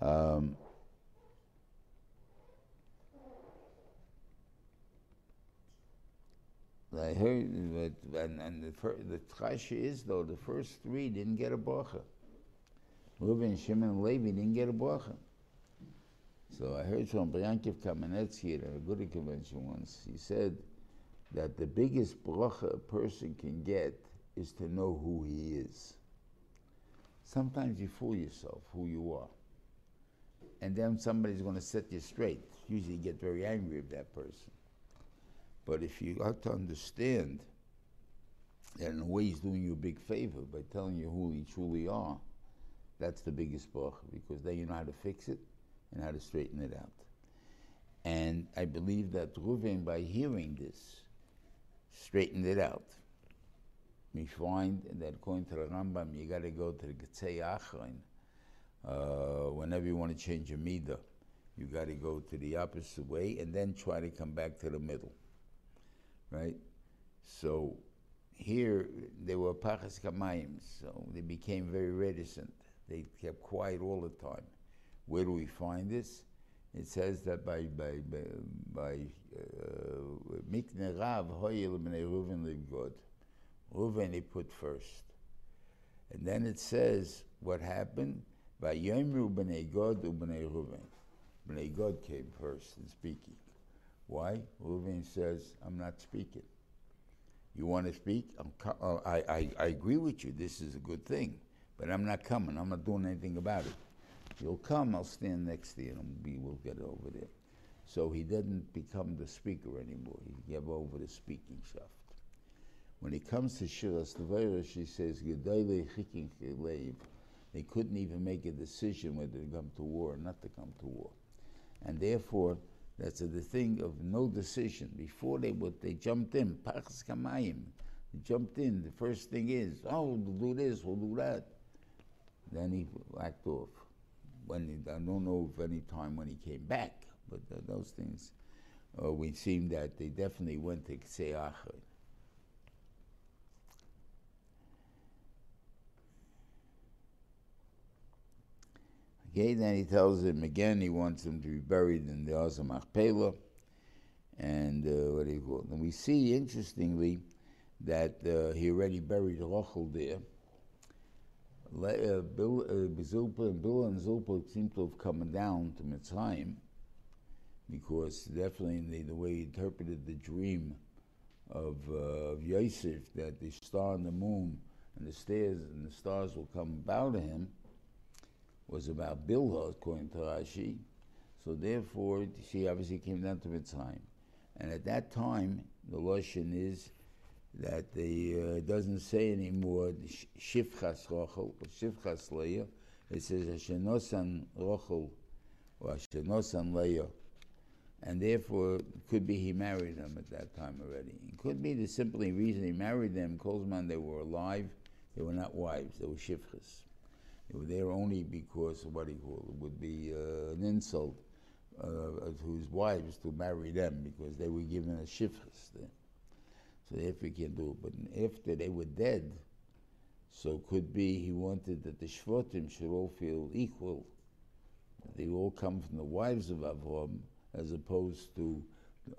Um, I heard that, and, and the, fir- the Trasha is though the first three didn't get a bracha. Reuben, Shimon, and Levi didn't get a bracha. So I heard from Reb Yankev Kamenetsky at a Guru convention once. He said that the biggest bracha a person can get is to know who he is. Sometimes you fool yourself who you are. And then somebody's going to set you straight. Usually you get very angry with that person. But if you got to understand that in a way he's doing you a big favor by telling you who you truly are, that's the biggest bracha because then you know how to fix it and how to straighten it out. And I believe that Ruven, by hearing this, straightened it out. We find that according to the Rambam, you got to go to the Getzei. Uh, whenever you want to change a midah, you got to go to the opposite way and then try to come back to the middle. Right? So here they were Pachas Kamayim, so they became very reticent. They kept quiet all the time. Where do we find this? It says that by by by, by uh, Mikne Rav Hoyel b'nei Reuven Livgod. Reuven he put first, and then it says what happened. By Yomru b'nei Gad u'b'nei Reuven. B'nei Gad came first in speaking. Why? Reuven says, "I'm not speaking. You want to speak? Uh, I, I I agree with you. This is a good thing, but I'm not coming. I'm not doing anything about it." You'll come, I'll stand next to you and we will get over there. So he didn't become the speaker anymore. He gave over the speaking shaft. When it comes to Shiras Devorah, she says. They couldn't even make a decision whether to come to war or not to come to war. And therefore, that's the thing of no decision. Before they would, they jumped in, Pachas Kamayim. Jumped in. The first thing is, oh, we'll do this, we'll do that. Then he backed off when he, I don't know if any time when he came back, but uh, those things, uh, we seem that they definitely went to Ksei Okay, then he tells him again he wants him to be buried in the Azam Machpelah, and uh, what do you call it? And we see, interestingly, that uh, he already buried Rachel there. Le- uh, uh, and Bilhah and Zilpa seem to have come down to Mitzrayim because definitely in the, the way he interpreted the dream of, uh, of Yosef that the star and the moon and the stars and the stars will come bow to him was about Bilhah according to Rashi. So therefore, she obviously came down to Mitzrayim, and at that time the lashon is that the uh, doesn't say anymore shifchas rochel or shifchas leah. It says hashenosan rochel or hashenosan leah, and therefore could be he married them at that time already. It could be the simply reason he married them. Kolzman they were alive, they were not wives. They were shifchas. They were there only because of what he called it would be uh, an insult uh, to his wives to marry them because they were given a. There. So if he can do it, but after they were dead, so could be he wanted that the Shvatim should all feel equal. They all come from the wives of Avram, as opposed to,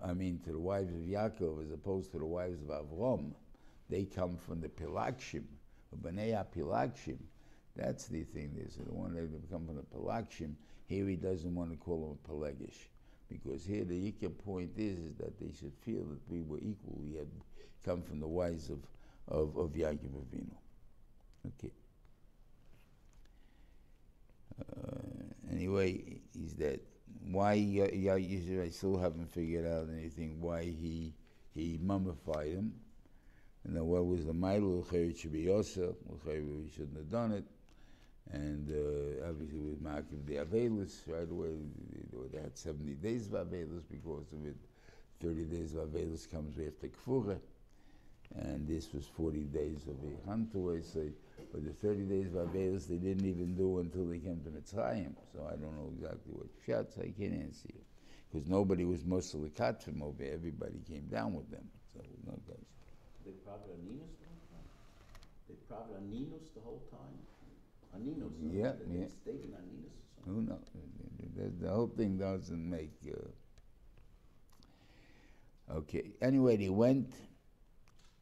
I mean, to the wives of Yaakov, as opposed to the wives of Avram. They come from the Pilagshim, Bnei Pilagshim. That's the thing. There's the one that come from the Pilagshim. Here he doesn't want to call them a Pelagish. Because here the Yikya point is, is that they should feel that we were equal. We had come from the wives of, of, of Yaakov Avinu. Okay. Uh, anyway, he's dead. Why Ya- Ya- I still haven't figured out anything. Why he he mummified him? And then what was the Milo? It should be Yosa. We shouldn't have done it. And uh, obviously with Makiv the Avelis, right away, they, had 70 days of Avelis because of it. 30 days of Avelis comes after Kfura. And this was 40 days of away. So, but the 30 days of Avelis they didn't even do until they came to Mitzrayim. So I don't know exactly what Pshat, I can't answer you. Because nobody was Muslim from over. Everybody came down with them. So no guys. They probably are Ninos the whole time. They probably are Ninos the whole time. No? Yeah, They- yeah. stayed in Aninos or something. Who knows? The, the whole thing doesn't make. Uh, okay. Anyway, they went,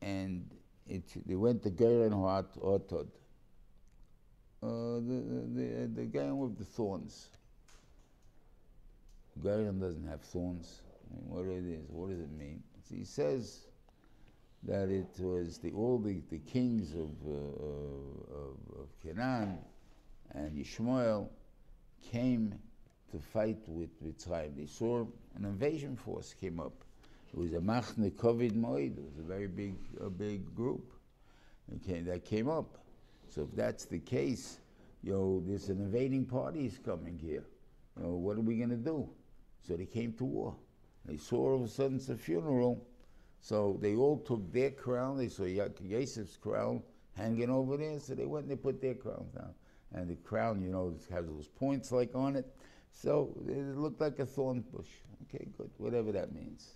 and it they went to Geren Hot Otod. Uh, the the the guy with the thorns. Geren doesn't have thorns. I mean, what it is? What does it mean? He says that it was the all the, the kings of, uh, of of Canaan and Yishmael came to fight with Mitzrayim. They saw an invasion force came up. It was a Machne Kovid Moed. It was a very big, a big group okay, that came up. So if that's the case, you know, there's an invading party is coming here. You know, what are we going to do? So they came to war. They saw all of a sudden it's a funeral. So they all took their crown. They saw Yosef's crown hanging over there. So they went and they put their crowns down. And the crown, you know, has those points like on it. So it looked like a thorn bush. Okay, good. Whatever that means.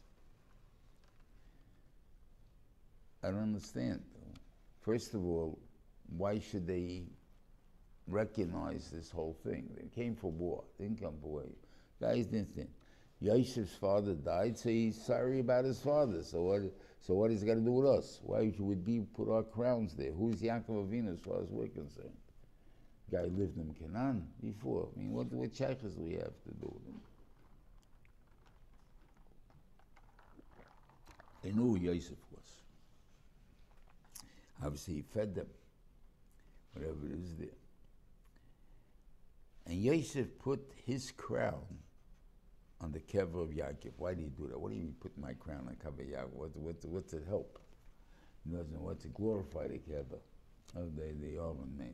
I don't understand. First of all, why should they recognize this whole thing? They came for war. They didn't come for war. Guys didn't think. Yosef's father died, so he's sorry about his father. So what? So what is he got to do with us? Why would we put our crowns there? Who's Yaakov Avinu as far as we're concerned? Guy lived in Canaan before. I mean, what what shaykhs do we have to do with him? They knew who Yosef was. Obviously, he fed them, whatever it is there. And Yosef put his crown on the kever of Yaakov. Why did he do that? What do you mean put my crown on of Yaakov? What, what, what's it help? He doesn't want to glorify the kever of the, the Aron Mena.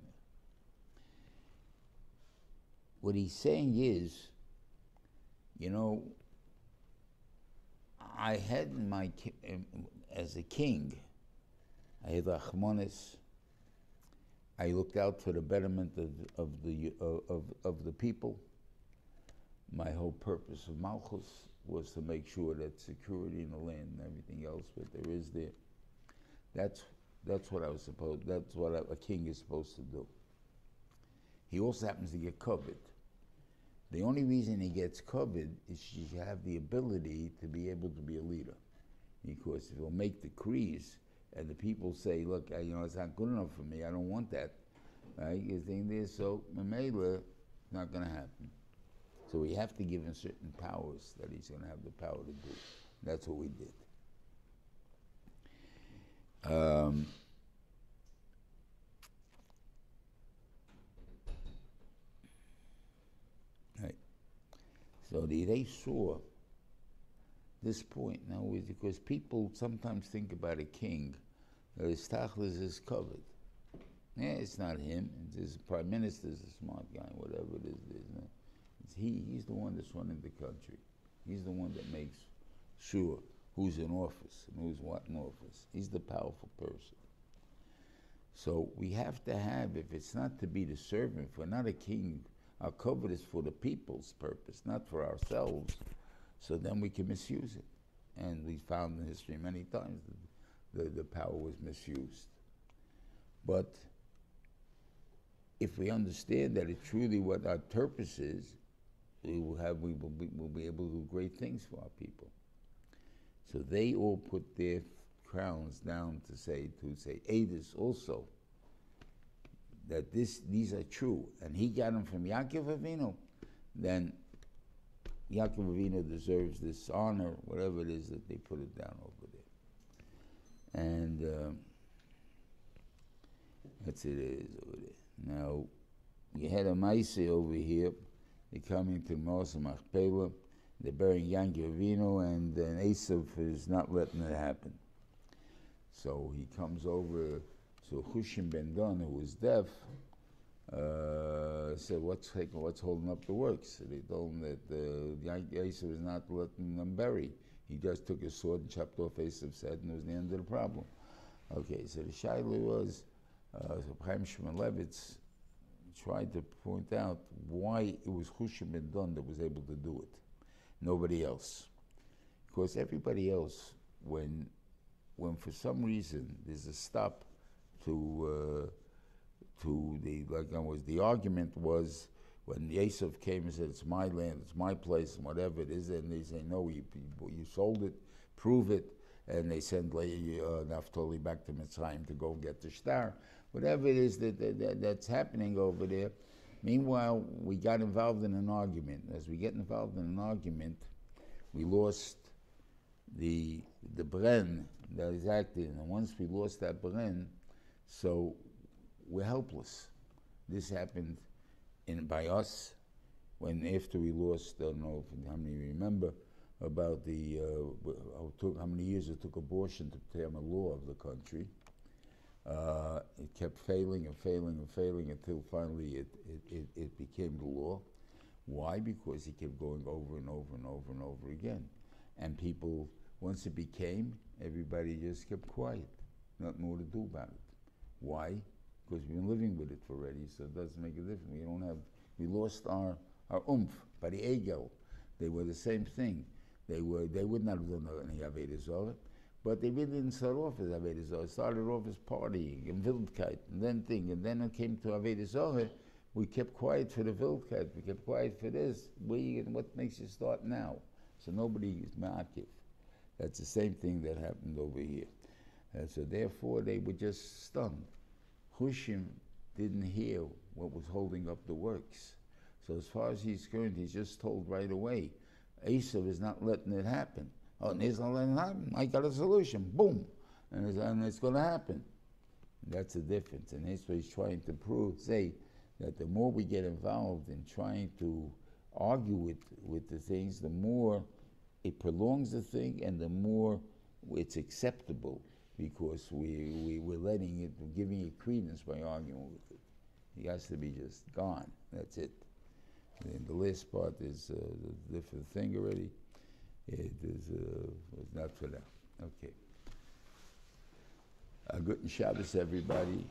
What he's saying is, you know, I had in my, as a king, I had Rachmanis. I looked out for the betterment of, of, the, of, of the people. My whole purpose of Malchus was to make sure that security in the land and everything else that there is there. That's, that's what I was supposed, that's what a, king is supposed to do. He also happens to get covered. The only reason he gets covered is should have the ability to be able to be a leader. Because if he'll make decrees and the people say, look, I, you know, it's not good enough for me, I don't want that, right? You think this, so Mamela, not going to happen. So we have to give him certain powers that he's going to have the power to do. That's what we did. Um, right. So the, they saw this point now is because people sometimes think about a king, that his tachlis is covered. Yeah, it's not him. It's his prime minister's a smart guy, whatever it is. He. He's the one that's running the country. He's the one that makes sure who's in office and who's what in office. He's the powerful person. So we have to have, if it's not to be the servant, if we're not a king, our covenant is for the people's purpose, not for ourselves. So then we can misuse it. And we found in history many times that the, the power was misused. But if we understand that it's truly what our purpose is, we will have we will be, will be able to do great things for our people. So they all put their crowns down to say to say Adis also that this these are true, and he got them from Yaakov Avinu, then Yaakov Avinu deserves this honor, whatever it is that they put it down over there. And um, that's it is over there. Now, you had a Maise over here. They're coming to Moshe Machpelah. They're burying Yankov Avinu, and then Esav is not letting it happen. So he comes over to Hushim ben Don, who was deaf, uh, said, what's, what's holding up the works? They told him that uh, was not letting them bury. He just took his sword and chopped off Esav's head, and it was the end of the problem. Okay, so the shaila was, uh, Chaim Shmulevitz tried to point out why it was Hushim ben Don that was able to do it, nobody else. Because everybody else, when, when for some reason there's a stop to, uh, to the, like I was, the argument was when Yosef came and said, it's my land, it's my place, and whatever it is, and they say, no, you, you sold it, prove it, and they send Le- uh, Naphtali back to Mitzrayim to go get the star. Whatever it is that, that, that- that's happening over there. Meanwhile, we got involved in an argument. As we get involved in an argument, we lost the the bren that is acting, and once we lost that bren, so we're helpless. This happened in by us when after we lost. I don't know if, how many remember about the uh, how, took, how many years it took abortion to become a law of the country. Uh, it kept failing and failing and failing until finally it, it, it, it became the law. Why? Because it kept going over and over and over and over again. And people, once it became, everybody just kept quiet. Nothing more to do about it. Why? Because we've been living with it already, so it doesn't make a difference. We don't have, we lost our, our oomph by the ego. They were the same thing. They were, they would not have done any Avodah Zorah, but they really didn't start off as Avodah Zorah. It started off as partying and Wildkeit, and then thing, and then it came to Avodah Zorah. We kept quiet for the Wildkeit. We kept quiet for this. We, and what makes you start now? So nobody is ma'akiv. That's the same thing that happened over here. And so therefore they were just stunned. Hushim didn't hear what was holding up the works. So as far as he's concerned, he's just told right away, Esav is not letting it happen. Oh, and he's not letting it happen. I got a solution. Boom. And it's, and it's going to happen. That's the difference. And that's what he's trying to prove, say, that the more we get involved in trying to argue with, with the things, the more it prolongs the thing and the more it's acceptable because we, we, we're letting it, we're giving it credence by arguing with it. It has to be just gone. That's it. And the last part is uh, a different thing already. It is uh, not for that. Okay. A good Shabbos, everybody.